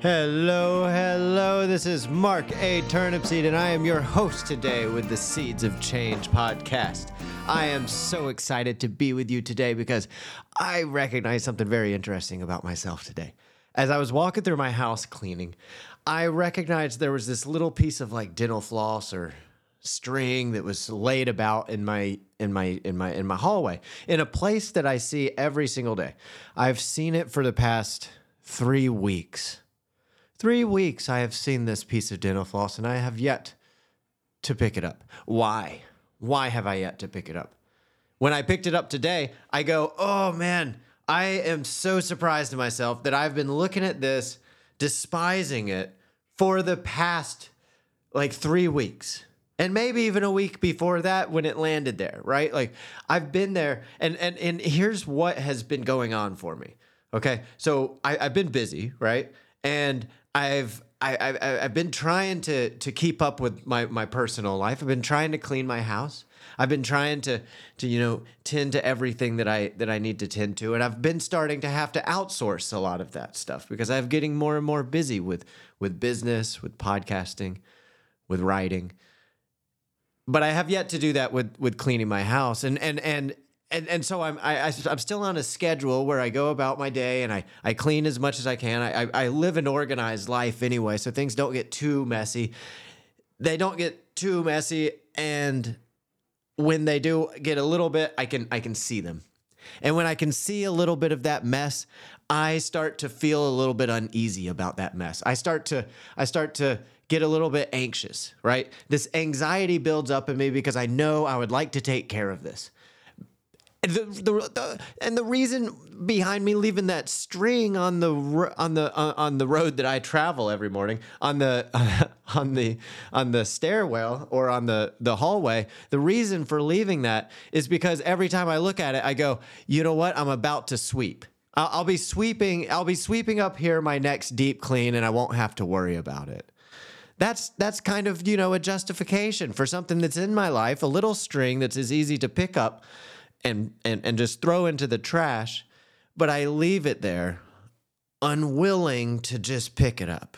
Hello, hello. This is Mark A. Turnipseed, and I am your host today with the Seeds of Change podcast. I am so excited to be with you today because I recognize something very interesting about myself today. As I was walking through my house cleaning, I recognized there was this little piece of like dental floss or string that was laid about in my in my in my in my hallway in a place that I see every single day. I've seen it for the past 3 weeks. 3 weeks I have seen this piece of dental floss and I have yet to pick it up. Why? Why have I yet to pick it up? When I picked it up today, I go, "Oh man, I am so surprised in myself that I've been looking at this despising it for the past like 3 weeks." and maybe even a week before that when it landed there right like i've been there and and and here's what has been going on for me okay so I, i've been busy right and i've I, I, I've been trying to to keep up with my, my personal life. I've been trying to clean my house. I've been trying to to you know tend to everything that I that I need to tend to, and I've been starting to have to outsource a lot of that stuff because I'm getting more and more busy with with business, with podcasting, with writing but I have yet to do that with with cleaning my house, and and and. And, and so I'm I, I, am still on a schedule where I go about my day and I, I clean as much as I can. I, I, I live an organized life anyway, so things don't get too messy. They don't get too messy, and when they do get a little bit, I can I can see them. And when I can see a little bit of that mess, I start to feel a little bit uneasy about that mess. I start to I start to get a little bit anxious, right? This anxiety builds up in me because I know I would like to take care of this. The, the, the, and the reason behind me leaving that string on the on the uh, on the road that I travel every morning on the on the on the stairwell or on the the hallway the reason for leaving that is because every time I look at it I go you know what? I'm about to sweep. I'll, I'll be sweeping I'll be sweeping up here my next deep clean and I won't have to worry about it. That's that's kind of you know a justification for something that's in my life a little string that's as easy to pick up and and, and just throw into the trash but i leave it there unwilling to just pick it up.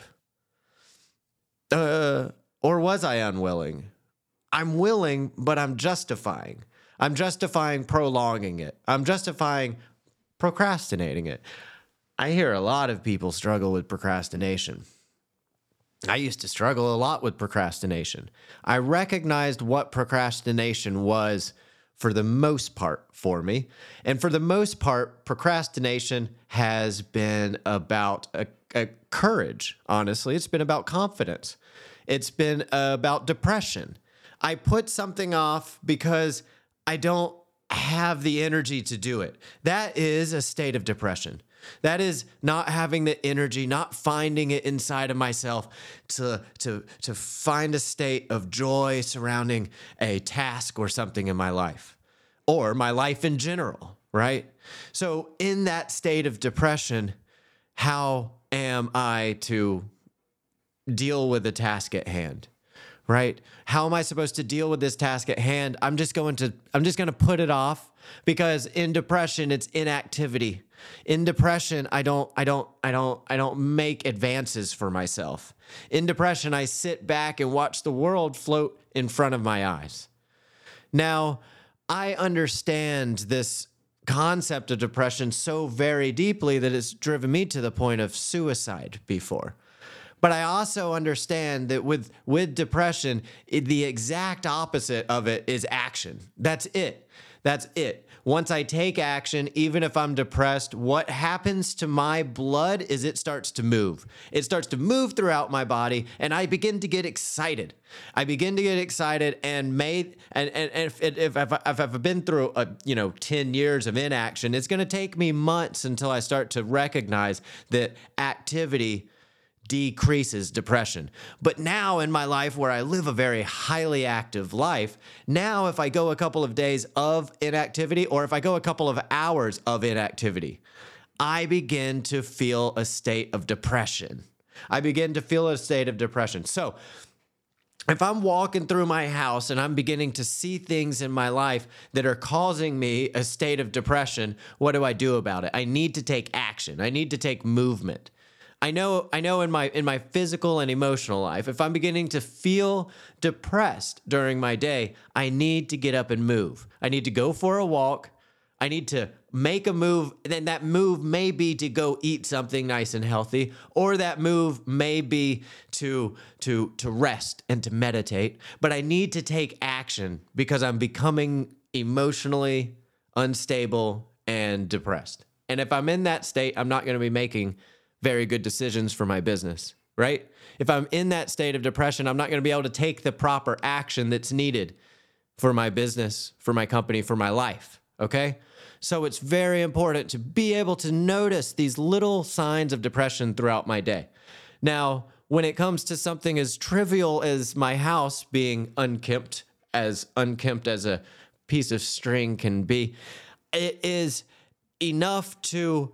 Uh, or was i unwilling? I'm willing but i'm justifying. I'm justifying prolonging it. I'm justifying procrastinating it. I hear a lot of people struggle with procrastination. I used to struggle a lot with procrastination. I recognized what procrastination was for the most part for me. And for the most part, procrastination has been about a, a courage, honestly. It's been about confidence, it's been about depression. I put something off because I don't have the energy to do it. That is a state of depression. That is not having the energy, not finding it inside of myself to, to, to find a state of joy surrounding a task or something in my life or my life in general, right? So, in that state of depression, how am I to deal with the task at hand? Right? How am I supposed to deal with this task at hand? I'm just going to I'm just going to put it off because in depression it's inactivity in depression, I don't I don't I don't I don't make advances for myself. In depression, I sit back and watch the world float in front of my eyes. Now, I understand this concept of depression so very deeply that it's driven me to the point of suicide before. But I also understand that with with depression, it, the exact opposite of it is action. That's it. That's it. Once I take action, even if I'm depressed, what happens to my blood is it starts to move. It starts to move throughout my body, and I begin to get excited. I begin to get excited, and made and and, and if, if, if, if I've been through a you know ten years of inaction, it's going to take me months until I start to recognize that activity decreases depression. But now in my life, where I live a very highly active life, now if I go a couple of days of inactivity or if I go a couple of hours of inactivity, I begin to feel a state of depression. I begin to feel a state of depression. So, if I'm walking through my house and I'm beginning to see things in my life that are causing me a state of depression, what do I do about it? I need to take action. I need to take movement. I know I know in my in my physical and emotional life, if I'm beginning to feel depressed during my day, I need to get up and move. I need to go for a walk. I need to make a move. Then that move may be to go eat something nice and healthy, or that move may be to to to rest and to meditate. But I need to take action because I'm becoming emotionally unstable and depressed. And if I'm in that state, I'm not going to be making very good decisions for my business, right? If I'm in that state of depression, I'm not going to be able to take the proper action that's needed for my business, for my company, for my life, okay? So it's very important to be able to notice these little signs of depression throughout my day. Now, when it comes to something as trivial as my house being unkempt, as unkempt as a piece of string can be, it is enough to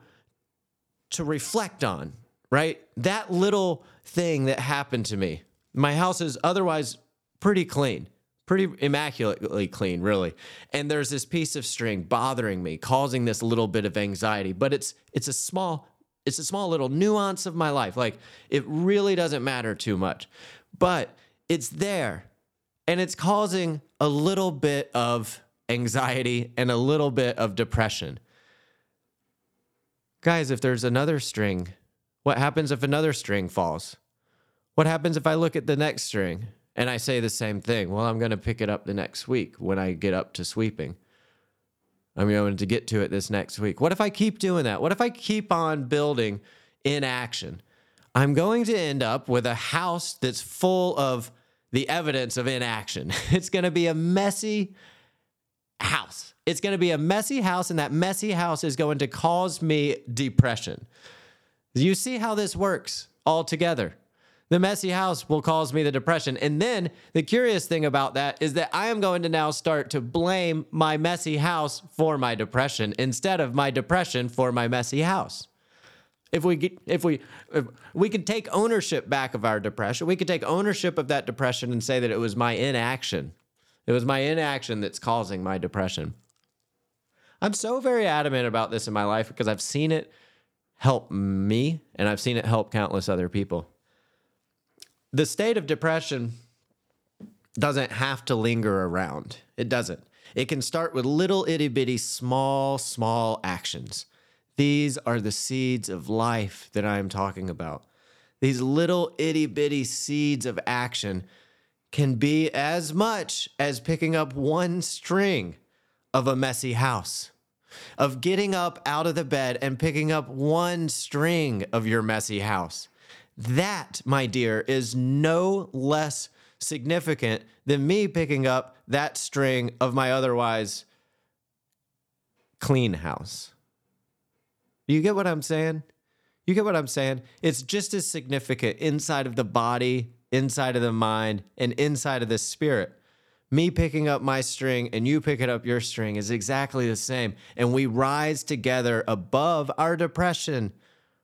to reflect on, right? That little thing that happened to me. My house is otherwise pretty clean, pretty immaculately clean, really. And there's this piece of string bothering me, causing this little bit of anxiety, but it's it's a small it's a small little nuance of my life. Like it really doesn't matter too much. But it's there and it's causing a little bit of anxiety and a little bit of depression. Guys, if there's another string, what happens if another string falls? What happens if I look at the next string and I say the same thing? Well, I'm going to pick it up the next week when I get up to sweeping. I'm going to get to it this next week. What if I keep doing that? What if I keep on building inaction? I'm going to end up with a house that's full of the evidence of inaction. It's going to be a messy house. It's going to be a messy house, and that messy house is going to cause me depression. You see how this works all together. The messy house will cause me the depression. And then the curious thing about that is that I am going to now start to blame my messy house for my depression instead of my depression for my messy house. If we if we if we could take ownership back of our depression, we could take ownership of that depression and say that it was my inaction. It was my inaction that's causing my depression. I'm so very adamant about this in my life because I've seen it help me and I've seen it help countless other people. The state of depression doesn't have to linger around. It doesn't. It can start with little itty bitty, small, small actions. These are the seeds of life that I am talking about. These little itty bitty seeds of action can be as much as picking up one string of a messy house, of getting up out of the bed and picking up one string of your messy house. That, my dear, is no less significant than me picking up that string of my otherwise clean house. You get what I'm saying? You get what I'm saying? It's just as significant inside of the body, inside of the mind, and inside of the spirit me picking up my string and you picking up your string is exactly the same. And we rise together above our depression,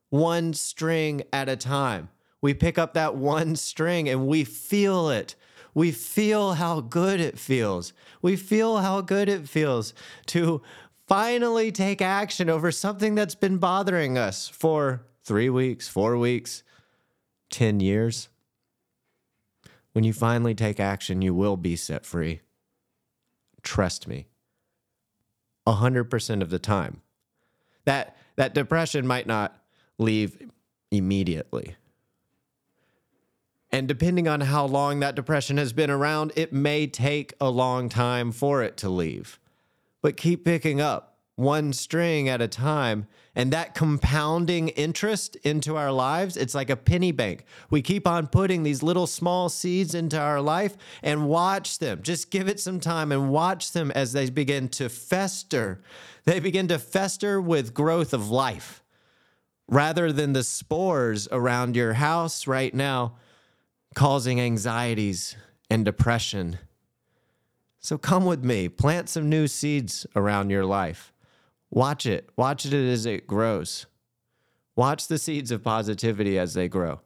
one string at a time. We pick up that one string and we feel it. We feel how good it feels. We feel how good it feels to finally take action over something that's been bothering us for three weeks, four weeks, 10 years. When you finally take action, you will be set free. Trust me. 100% of the time. That that depression might not leave immediately. And depending on how long that depression has been around, it may take a long time for it to leave. But keep picking up one string at a time. And that compounding interest into our lives, it's like a penny bank. We keep on putting these little small seeds into our life and watch them. Just give it some time and watch them as they begin to fester. They begin to fester with growth of life rather than the spores around your house right now causing anxieties and depression. So come with me, plant some new seeds around your life. Watch it. Watch it as it grows. Watch the seeds of positivity as they grow.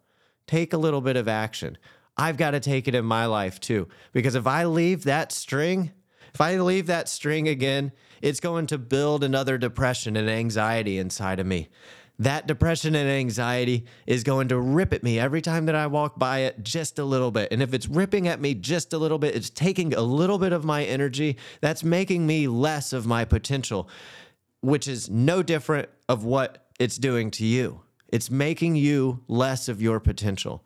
Take a little bit of action. I've got to take it in my life too. Because if I leave that string, if I leave that string again, it's going to build another depression and anxiety inside of me. that depression and anxiety is going to rip at me every time that I walk by it just a little bit. And if it's ripping at me just a little bit, it's taking a little bit of my energy. That's making me less of my potential, which is no different of what it's doing to you. It's making you less of your potential.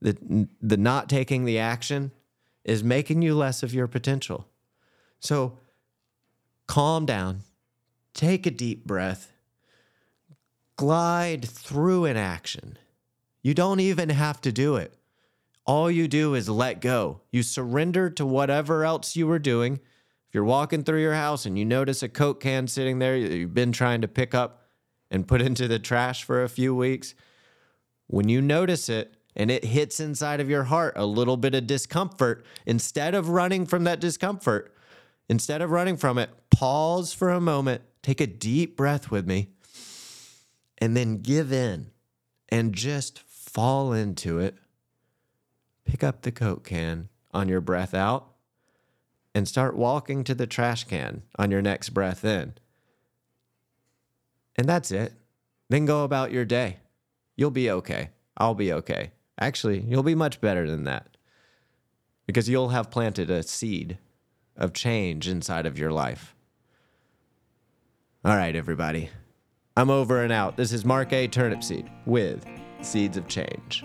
The, the not taking the action is making you less of your potential. So calm down, take a deep breath glide through an action. You don't even have to do it. All you do is let go. You surrender to whatever else you were doing. If you're walking through your house and you notice a Coke can sitting there you've been trying to pick up and put into the trash for a few weeks, when you notice it and it hits inside of your heart a little bit of discomfort, instead of running from that discomfort, instead of running from it, pause for a moment, take a deep breath with me and then give in and just fall into it. Pick up the Coke can on your breath out and start walking to the trash can on your next breath in. And that's it. Then go about your day. You'll be okay. I'll be okay. Actually, you'll be much better than that because you'll have planted a seed of change inside of your life. All right, everybody. I'm over and out. This is Mark A. Turnipseed with Seeds of Change.